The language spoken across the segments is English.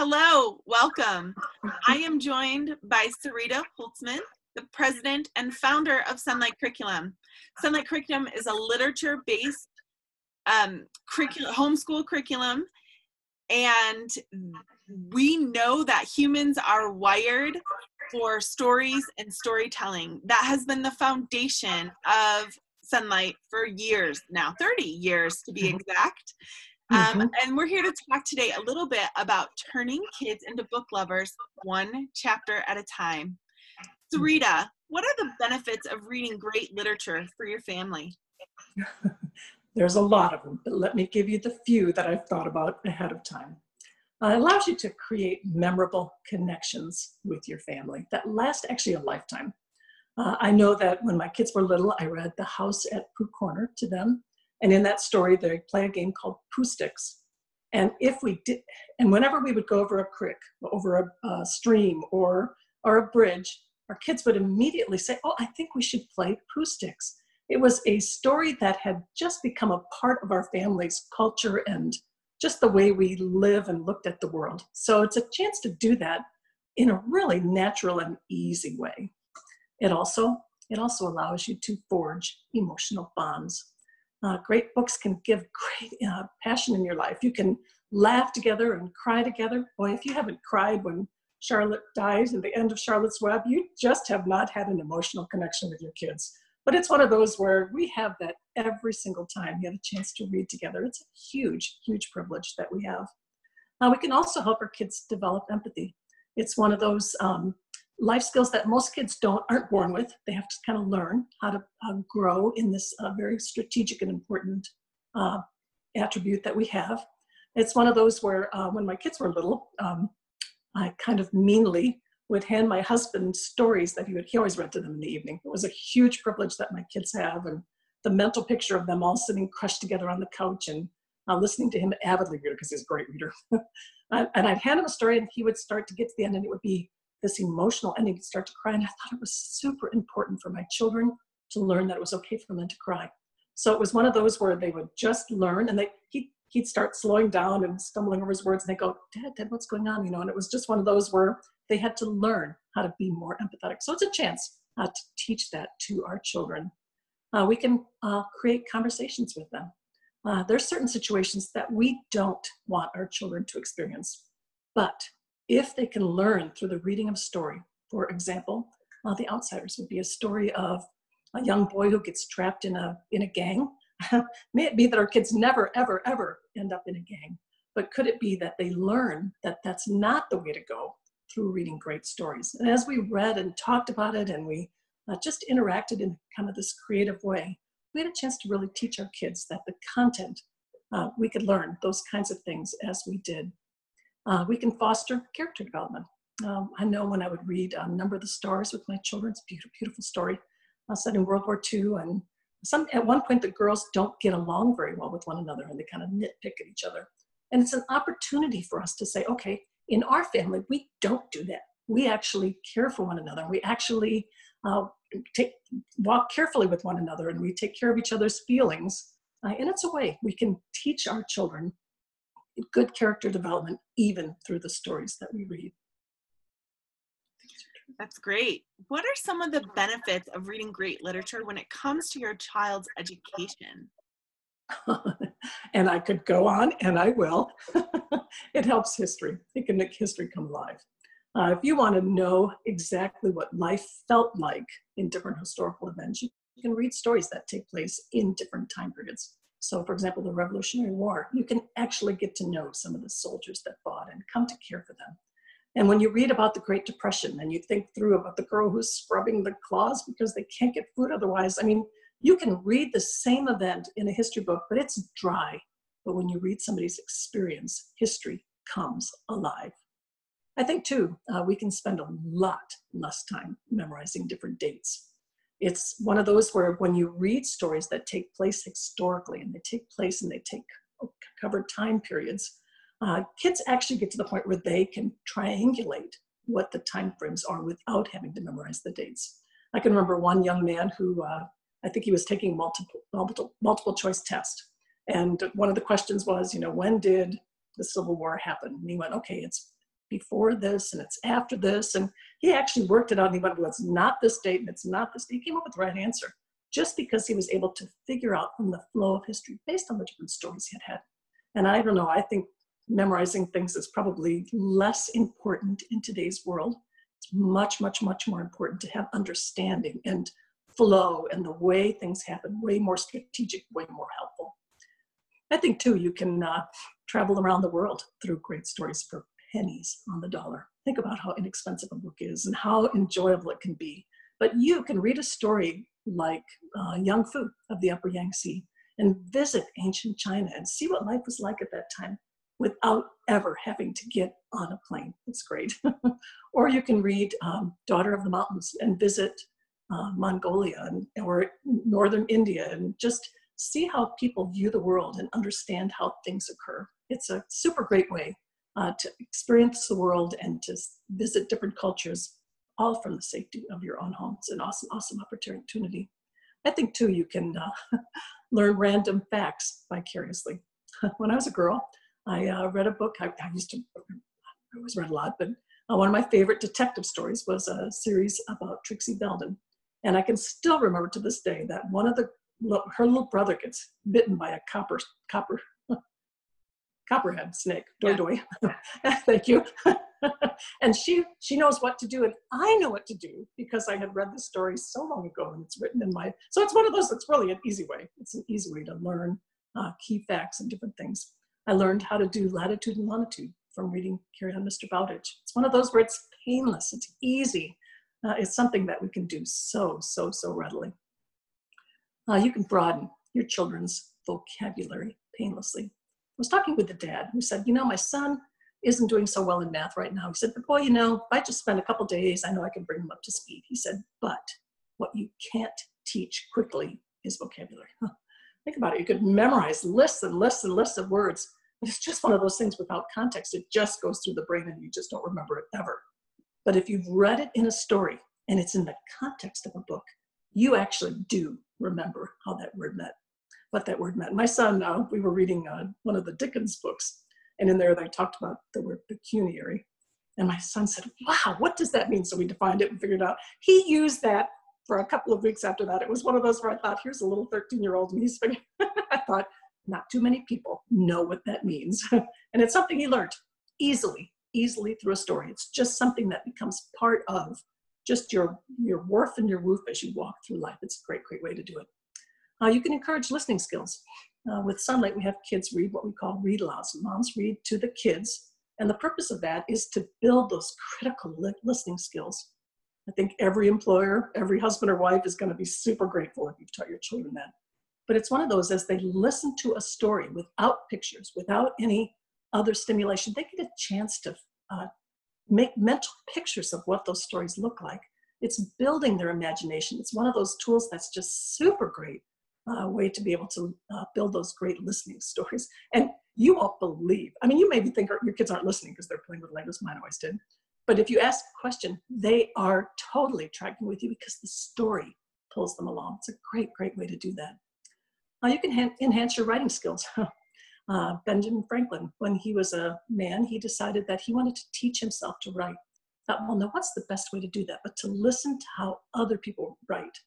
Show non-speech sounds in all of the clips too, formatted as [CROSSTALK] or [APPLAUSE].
Hello, welcome. I am joined by Sarita Holzmann, the president and founder of Sonlight Curriculum. Sonlight Curriculum is a literature based um, curriculum, homeschool curriculum, and we know that humans are wired for stories and storytelling. That has been the foundation of Sonlight for years now 30 years to be mm-hmm. Um, mm-hmm. and we're here to talk today a little bit about turning kids into book lovers one chapter at a time. Sarita, what are the benefits of reading great literature for your family? [LAUGHS] There's a lot of them, but let me give you the few that I've thought about ahead of time. Uh, it allows you to create memorable connections with your family that last actually a lifetime. Uh, I know that when my kids were little, I read The House at Pooh Corner to them. And in that story, they play a game called Pooh Sticks. And if we did, and whenever we would go over a creek, over a, a stream or, or a bridge, our kids would immediately say, Oh, I think we should play Pooh Sticks. It was a story that had just become a part of our family's culture and just the way we live and looked at the world. So it's a chance to do that in a really natural and easy way. It also it also allows you to forge emotional bonds uh, great books can give great uh, passion in your life. You can laugh together and cry together. Boy, if you haven't cried when Charlotte dies at the end of Charlotte's Web, you just have not had an emotional connection with your kids. But it's one of those where we have that every single time you have a chance to read together. It's a huge, huge privilege that we have. Uh, we can also help our kids develop empathy. It's one of those um, life skills that most kids don't aren't born with. They have to kind of learn how to uh, grow in this uh, very strategic and important uh, attribute that we have. It's one of those where uh, when my kids were little, um, I kind of meanly would hand my husband stories that he would he always read to them in the evening. It was a huge privilege that my kids have, and the mental picture of them all sitting crushed together on the couch and uh, listening to him avidly read because he's a great reader. [LAUGHS] and I'd hand him a story, and he would start to get to the end, and it would be this emotional ending to start to cry. And I thought it was super important for my children to learn that it was okay for them to cry. So it was one of those where they would just learn and they he he'd start slowing down and stumbling over his words and they go, Dad, Dad, what's going on? You know, and it was just one of those where they had to learn how to be more empathetic. So it's a chance uh, to teach that to our children. Uh, we can uh, create conversations with them. Uh, there's certain situations that we don't want our children to experience, but if they can learn through the reading of a story. For example, uh, The Outsiders would be a story of a young boy who gets trapped in a, in a gang. [LAUGHS] May it be that our kids never, ever, ever end up in a gang, but could it be that they learn that that's not the way to go through reading great stories? And as we read and talked about it and we uh, just interacted in kind of this creative way, we had a chance to really teach our kids that the content, uh, we could learn those kinds of things as we did uh, we can foster character development. Um, I know when I would read um, Number of the Stars with my children, it's a beautiful, beautiful story uh, set in World War II. And some, at one point, the girls don't get along very well with one another and they kind of nitpick at each other. And it's an opportunity for us to say, okay, in our family, we don't do that. We actually care for one another. We actually uh, take, walk carefully with one another and we take care of each other's feelings. Uh, and it's a way we can teach our children good character development even through the stories that we read. That's great. What are some of the benefits of reading great literature when it comes to your child's education? [LAUGHS] and I could go on, and I will. [LAUGHS] it helps history, it can make history come alive. Uh, if you want to know exactly what life felt like in different historical events, you can read stories that take place in different time periods. So, for example, the Revolutionary War, you can actually get to know some of the soldiers that fought and come to care for them. And when you read about the Great Depression and you think through about the girl who's scrubbing the claws because they can't get food otherwise, I mean, you can read the same event in a history book, but it's dry. But when you read somebody's experience, history comes alive. I think, too, uh, we can spend a lot less time memorizing different dates it's one of those where when you read stories that take place historically and they take place and they take covered time periods, uh, kids actually get to the point where they can triangulate what the time frames are without having to memorize the dates. I can remember one young man who uh, I think he was taking multiple, multiple multiple choice test, and one of the questions was, you know, when did the Civil War happen? And he went, okay, it's before this and it's after this. And he actually worked it out he went, well, it's not this date and it's not this. He came up with the right answer just because he was able to figure out from the flow of history based on the different stories he had had. And I don't know, I think memorizing things is probably less important in today's world. It's much, much, much more important to have understanding and flow and the way things happen, way more strategic, way more helpful. I think too, you can uh, travel around the world through great stories for pennies on the dollar. Think about how inexpensive a book is and how enjoyable it can be. But you can read a story like uh, Young Fu of the Upper Yangtze and visit ancient China and see what life was like at that time without ever having to get on a plane. It's great. [LAUGHS] or you can read um, Daughter of the Mountains and visit uh, Mongolia and, or northern India and just see how people view the world and understand how things occur. It's a super great way uh, to experience the world and to visit different cultures, all from the safety of your own home. It's an awesome, awesome opportunity. I think too, you can uh, [LAUGHS] learn random facts vicariously. [LAUGHS] when I was a girl, I uh, read a book. I, I, used to, I always read a lot, but uh, one of my favorite detective stories was a series about Trixie Belden. And I can still remember to this day that one of the, her little brother gets bitten by a copper, copper copperhead snake, doi doi. [LAUGHS] Thank you. [LAUGHS] and she she knows what to do, and I know what to do because I had read the story so long ago, and it's written in my. So it's one of those. It's really an easy way. It's an easy way to learn uh, key facts and different things. I learned how to do latitude and longitude from reading Carry On Mr. Bowditch. It's one of those where it's painless. It's easy. Uh, it's something that we can do so so so readily. Uh, you can broaden your children's vocabulary painlessly was talking with the dad who said, you know, my son isn't doing so well in math right now. He said, but boy, you know, if I just spend a couple days, I know I can bring him up to speed. He said, but what you can't teach quickly is vocabulary. Think about it. You could memorize lists and lists and lists of words, but it's just one of those things without context. It just goes through the brain and you just don't remember it ever. But if you've read it in a story and it's in the context of a book, you actually do remember how that word meant what that word meant. My son, uh, we were reading uh, one of the Dickens books, and in there they talked about the word pecuniary. And my son said, Wow, what does that mean? So we defined it and figured out. He used that for a couple of weeks after that. It was one of those where I thought, Here's a little 13 year old, and he's [LAUGHS] figuring, I thought, not too many people know what that means. [LAUGHS] and it's something he learned easily, easily through a story. It's just something that becomes part of just your, your worth and your woof as you walk through life. It's a great, great way to do it. Uh, you can encourage listening skills. Uh, with Sonlight, we have kids read what we call read alouds. Moms read to the kids, and the purpose of that is to build those critical li- listening skills. I think every employer, every husband or wife is going to be super grateful if you've taught your children that. But it's one of those as they listen to a story without pictures, without any other stimulation, they get a chance to uh, make mental pictures of what those stories look like. It's building their imagination. It's one of those tools that's just super great uh, way to be able to uh, build those great listening stories. [LAUGHS] And you won't believe, I mean, you maybe think your kids aren't listening because they're playing with Legos, mine always did. But if you ask a question, they are totally tracking with you because the story pulls them along. It's a great, great way to do that. Uh, you can ha- enhance your writing skills. [LAUGHS] uh, Benjamin Franklin, when he was a man, he decided that he wanted to teach himself to write. Thought, well, no, what's the best way to do that? But to listen to how other people write.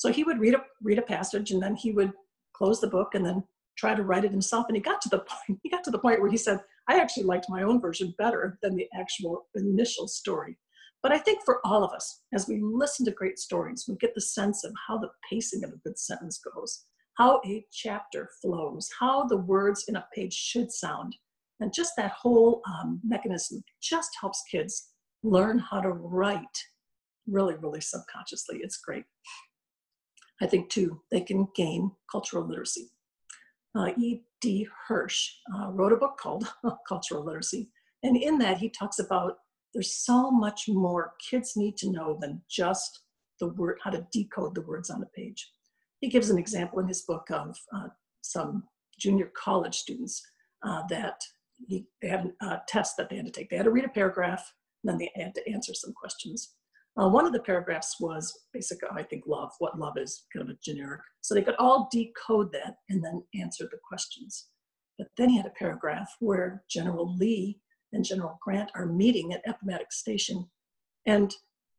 So he would read a read a passage and then he would close the book and then try to write it himself. And he got to the [LAUGHS] point, he got to the point where he said, I actually liked my own version better than the actual initial story. But I think for all of us, as we listen to great stories, we get the sense of how the pacing of a good sentence goes, how a chapter flows, how the words in a page should sound. And just that whole um, mechanism just helps kids learn how to write really, really subconsciously. It's great. I think too, they can gain cultural literacy. Uh, E.D. Hirsch uh, wrote a book called [LAUGHS] Cultural Literacy. And in that, he talks about there's so much more kids need to know than just the word, how to decode the words on a page. He gives an example in his book of uh, some junior college students uh, that he, they had a test that they had to take. They had to read a paragraph, and then they had to answer some questions. Uh, one of the paragraphs was basic, I think, love, what love is, kind of a generic. So they could all decode that and then answer the questions. But then he had a paragraph where General Lee and General Grant are meeting at Appomattox Station. And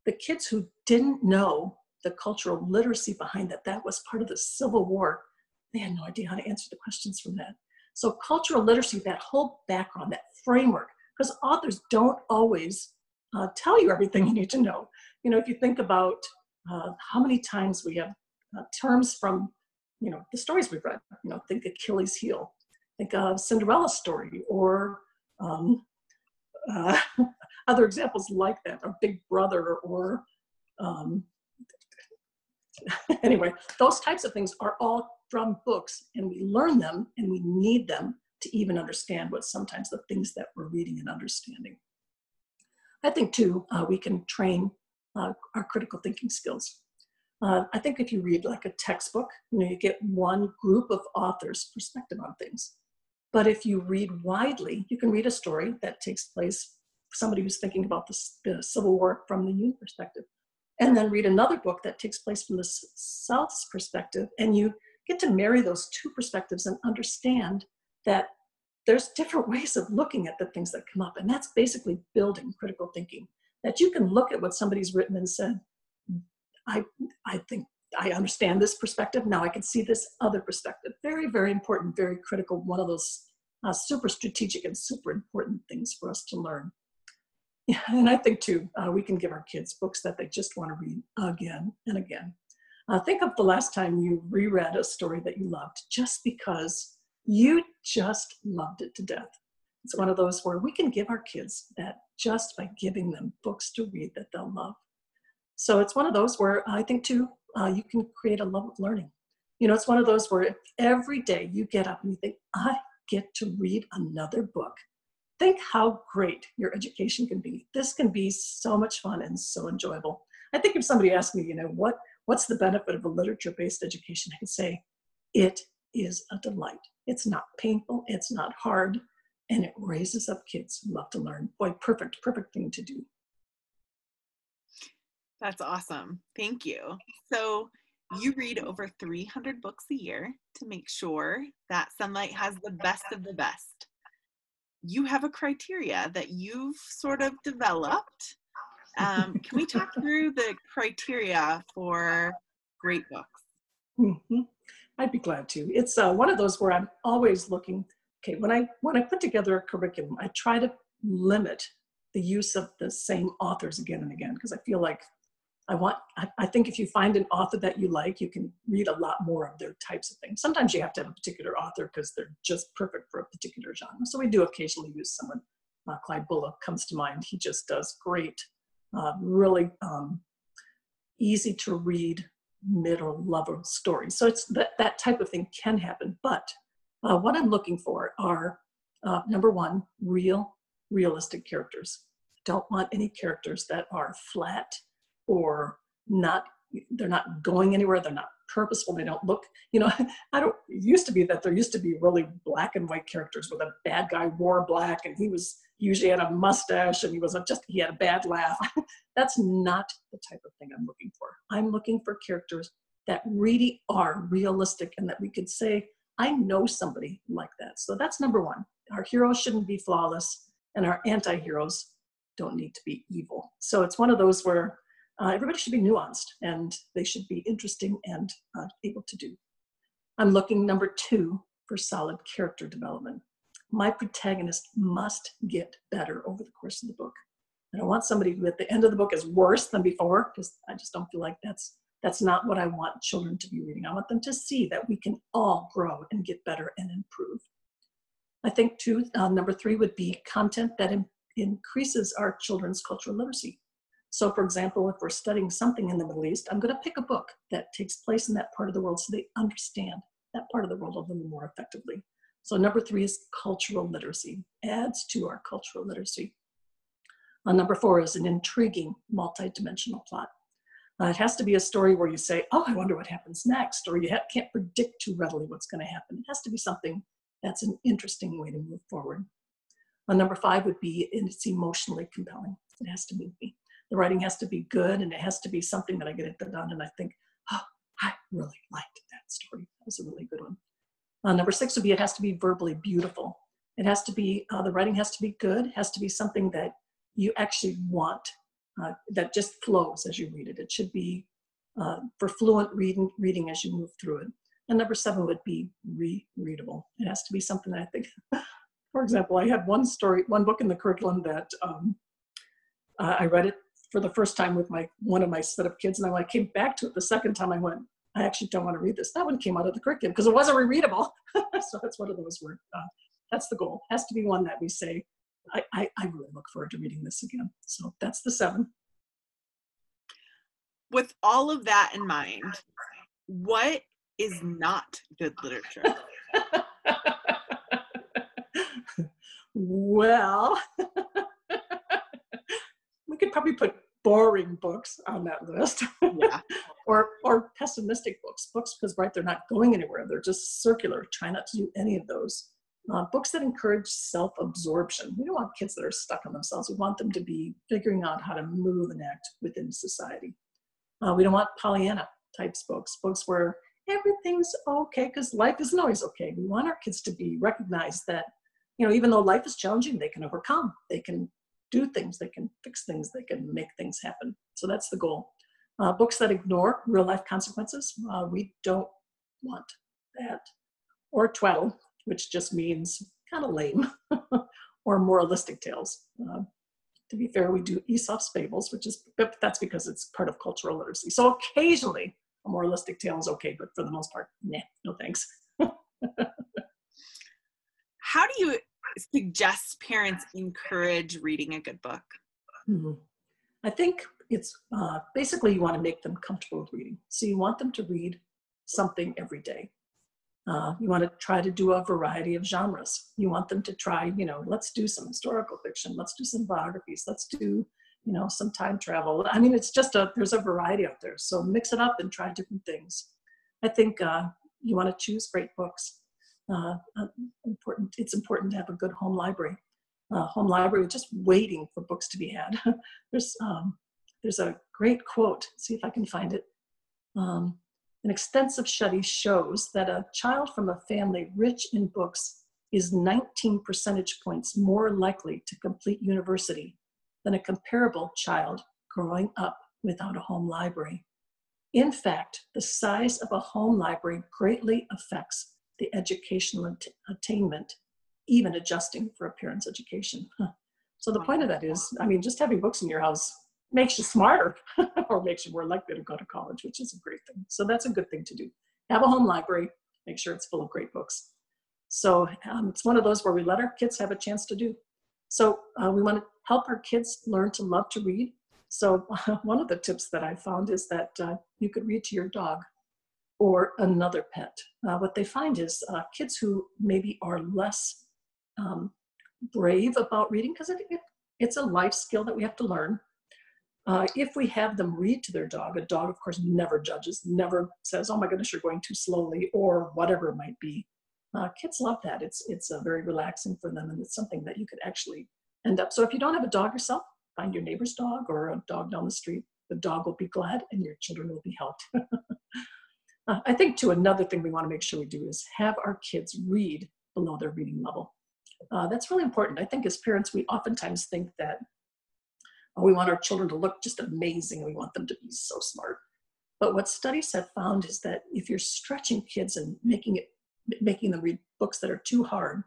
the kids who didn't know the cultural literacy behind that, that was part of the Civil War, they had no idea how to answer the questions from that. So cultural literacy, that whole background, that framework, because authors don't always uh, tell you everything [LAUGHS] you need to know. You know, if you think about uh, how many times we have uh, terms from, you know, the stories we've read, you know, think Achilles heel, think of Cinderella's story, or um, uh, [LAUGHS] other examples like that, or Big Brother, or um, [LAUGHS] anyway, those types of things are all from books, and we learn them and we need them to even understand what sometimes the things that we're reading and understanding. I think, too, uh, we can train uh, our critical thinking skills. Uh, I think if you read like a textbook, you know, you get one group of authors' perspective on things. But if you read widely, you can read a story that takes place somebody who's thinking about the, the Civil War from the Union perspective, and then read another book that takes place from the South's perspective, and you get to marry those two perspectives and understand that there's different ways of looking at the things that come up, and that's basically building critical thinking. That you can look at what somebody's written and said, I, I think I understand this perspective. Now I can see this other perspective. Very, very important, very critical. One of those uh, super strategic and super important things for us to learn. Yeah, and I think too, uh, we can give our kids books that they just want to read again and again. Uh, think of the last time you reread a story that you loved just because you just loved it to death. It's one of those where we can give our kids that just by giving them books to read that they'll love. So it's one of those where I think too, uh, you can create a love of learning. You know, it's one of those where every day you get up and you think, I get to read another book think how great your education can be. This can be so much fun and so enjoyable. I think if somebody asked me, you know, what what's the benefit of a literature-based education, I could say, it is a delight. It's not painful, it's not hard, and it raises up kids who love to learn. Boy, perfect, perfect thing to do. That's awesome. Thank you. So you read over 300 books a year to make sure that Sonlight has the best of the best you have a criteria that you've sort of developed. Um, can we talk [LAUGHS] through the criteria for great books? Mm-hmm. I'd be glad to. It's uh, one of those where I'm always looking. Okay, when I when I put together a curriculum, I try to limit the use of the same authors again and again because I feel like I want, I, I, think if you find an author that you like, you can read a lot more of their types of things. Sometimes you have to have a particular author because they're just perfect for a particular genre. So we do occasionally use someone. Uh, Clyde Bullock comes to mind. He just does great, uh, really um, easy to read middle lover story. So it's that, that type of thing can happen. But uh, what I'm looking for are uh, number one, real, realistic characters. Don't want any characters that are flat or not they're not going anywhere they're not purposeful they don't look you know [LAUGHS] i don't it used to be that there used to be really black and white characters where the bad guy wore black and he was usually had a mustache and he was just he had a bad laugh. [LAUGHS] That's not the type of thing i'm looking for. I'm looking for characters that really are realistic and that we could say i know somebody like that. So that's number one. Our heroes shouldn't be flawless and our anti-heroes don't need to be evil. So it's one of those where uh, everybody should be nuanced and they should be interesting and uh, able to do. I'm looking number two for solid character development. My protagonist must get better over the course of the book. I don't want somebody who at the end of the book is worse than before because I just don't feel like that's that's not what I want children to be reading. I want them to see that we can all grow and get better and improve. I think too, uh, number three would be content that in, increases our children's cultural literacy. So, for example, if we're studying something in the Middle East, I'm going to pick a book that takes place in that part of the world so they understand that part of the world a little more effectively. So, number three is cultural literacy, adds to our cultural literacy. Uh, number four is an intriguing multi-dimensional plot. Uh, it has to be a story where you say, oh, I wonder what happens next, or you ha- can't predict too readily what's going to happen. It has to be something that's an interesting way to move forward. Uh, number five would be it's emotionally compelling. It has to move me the writing has to be good and it has to be something that I get it done and I think, oh, I really liked that story. That was a really good one. Uh, number six would be it has to be verbally beautiful. It has to be, uh, the writing has to be good, has to be something that you actually want, uh, that just flows as you read it. It should be uh, for fluent reading, reading as you move through it. And number seven would be rereadable. It has to be something that I think, [LAUGHS] for example, I had one story, one book in the curriculum that um, uh, I read it for the first time with my one of my set of kids, and I, when I came back to it the second time, I went, I actually don't want to read this. That one came out of the curriculum because it wasn't rereadable. [LAUGHS] so that's one of those where uh, that's the goal. It has to be one that we say, I, I, I really look forward to reading this again. So that's the seven. With all of that in mind, what is not good literature? [LAUGHS] well, we [LAUGHS] could probably put boring books on that list. Yeah. [LAUGHS] or or pessimistic books, books because right they're not going anywhere. They're just circular. Try not to do any of those. Uh, books that encourage self-absorption. We don't want kids that are stuck on themselves. We want them to be figuring out how to move and act within society. Uh, we don't want Pollyanna types books, books where everything's okay because life isn't always okay. We want our kids to be recognized that, you know, even though life is challenging, they can overcome. They can do things, they can fix things, they can make things happen. So that's the goal. Uh, books that ignore real life consequences, uh, we don't want that. Or twaddle, which just means kind of lame, [LAUGHS] or moralistic tales. Uh, to be fair, we do Aesop's fables, which is, that's because it's part of cultural literacy. So occasionally a moralistic tale is okay, but for the most part, nah, no thanks. [LAUGHS] How do you suggest parents encourage reading a good book? Mm-hmm. I think it's uh, basically you want to make them comfortable with reading. So you want them to read something every day. Uh, you want to try to do a variety of genres. You want them to try, you know, let's do some historical fiction, let's do some biographies, let's do, you know, some time travel. I mean, it's just a, there's a variety out there. So mix it up and try different things. I think uh, you want to choose great books uh, uh, important. It's important to have a good home library. Uh, home library just waiting for books to be had. [LAUGHS] there's um, there's a great quote. See if I can find it. Um, an extensive study shows that a child from a family rich in books is 19 percentage points more likely to complete university than a comparable child growing up without a home library. In fact, the size of a home library greatly affects the educational att- attainment, even adjusting for a parent's education. So the point of that is, I mean, just having books in your house makes you smarter [LAUGHS] or makes you more likely to go to college, which is a great thing. So that's a good thing to do. Have a home library, make sure it's full of great books. So um, it's one of those where we let our kids have a chance to do. So uh, we want to help our kids learn to love to read. So [LAUGHS] one of the tips that I found is that uh, you could read to your dog or another pet. Uh, what they find is uh, kids who maybe are less um, brave about reading, because it, it, it's a life skill that we have to learn. Uh, if we have them read to their dog, a dog, of course, never judges, never says, "Oh my goodness, you're going too slowly," or whatever it might be. Uh, kids love that. It's it's uh, very relaxing for them, and it's something that you could actually end up. So if you don't have a dog yourself, find your neighbor's dog or a dog down the street. The dog will be glad, and your children will be helped. [LAUGHS] Uh, I think, too, another thing we want to make sure we do is have our kids read below their reading level. Uh, that's really important. I think as parents, we oftentimes think that oh, we want our children to look just amazing. We want them to be so smart. But what studies have found is that if you're stretching kids and making it, making them read books that are too hard,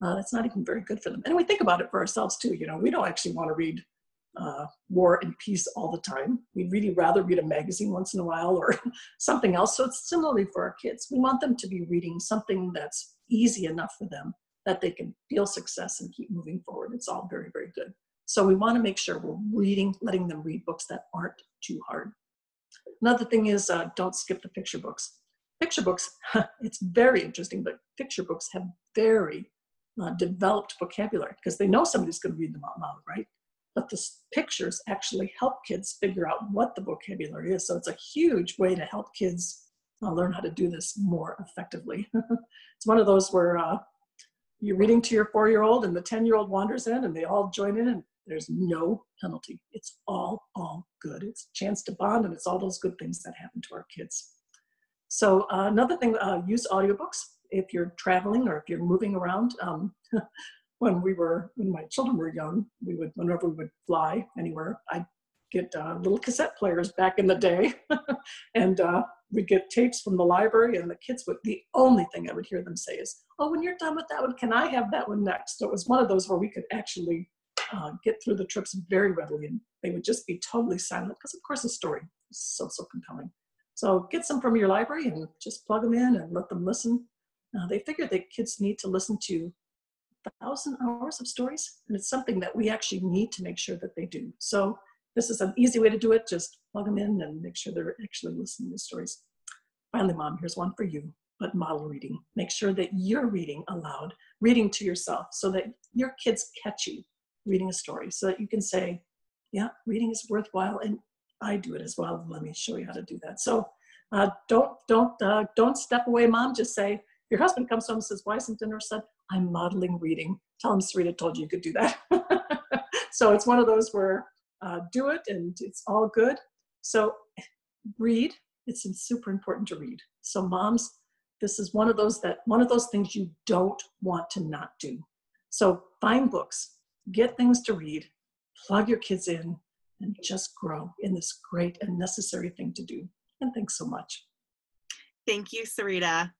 uh, that's not even very good for them. And we think about it for ourselves too. You know, we don't actually want to read uh, war and peace all the time. We'd really rather read a magazine once in a while or [LAUGHS] something else. So it's similarly for our kids. We want them to be reading something that's easy enough for them that they can feel success and keep moving forward. It's all very, very good. So we want to make sure we're reading, letting them read books that aren't too hard. Another thing is uh, don't skip the picture books. Picture books, [LAUGHS] it's very interesting, but picture books have very uh, developed vocabulary because they know somebody's going to read them out loud, right? But the pictures actually help kids figure out what the vocabulary is. So it's a huge way to help kids uh, learn how to do this more effectively. [LAUGHS] it's one of those where uh, you're reading to your four year old and the 10 year old wanders in and they all join in and there's no penalty. It's all, all good. It's a chance to bond and it's all those good things that happen to our kids. So uh, another thing, uh, use audiobooks. if you're traveling or if you're moving around. Um, [LAUGHS] when we were, when my children were young, we would, whenever we would fly anywhere, I'd get uh, little cassette players back in the day. [LAUGHS] and uh, we'd get tapes from the library, and the kids would, the only thing I would hear them say is, Oh, when you're done with that one, can I have that one next? So it was one of those where we could actually uh, get through the trips very readily, and they would just be totally silent because, of course, the story is so, so compelling. So get some from your library and just plug them in and let them listen. Uh, they figure that kids need to listen to thousand hours of stories, and it's something that we actually need to make sure that they do. So this is an easy way to do it. Just plug them in and make sure they're actually listening to stories. Finally, mom, here's one for you, but model reading. Make sure that you're reading aloud, reading to yourself so that your kids catch you reading a story so that you can say, yeah, reading is worthwhile and I do it as well. Let me show you how to do that. So uh, don't, don't, uh, don't step away, mom. Just say, your husband comes home and says, why isn't dinner said? I'm modeling reading. Tell him Sarita told you you could do that. [LAUGHS] so it's one of those where uh, do it and it's all good. So read. It's super important to read. So moms, this is one of those that one of those things you don't want to not do. So find books, get things to read, plug your kids in, and just grow in this great and necessary thing to do. And thanks so much. Thank you, Sarita.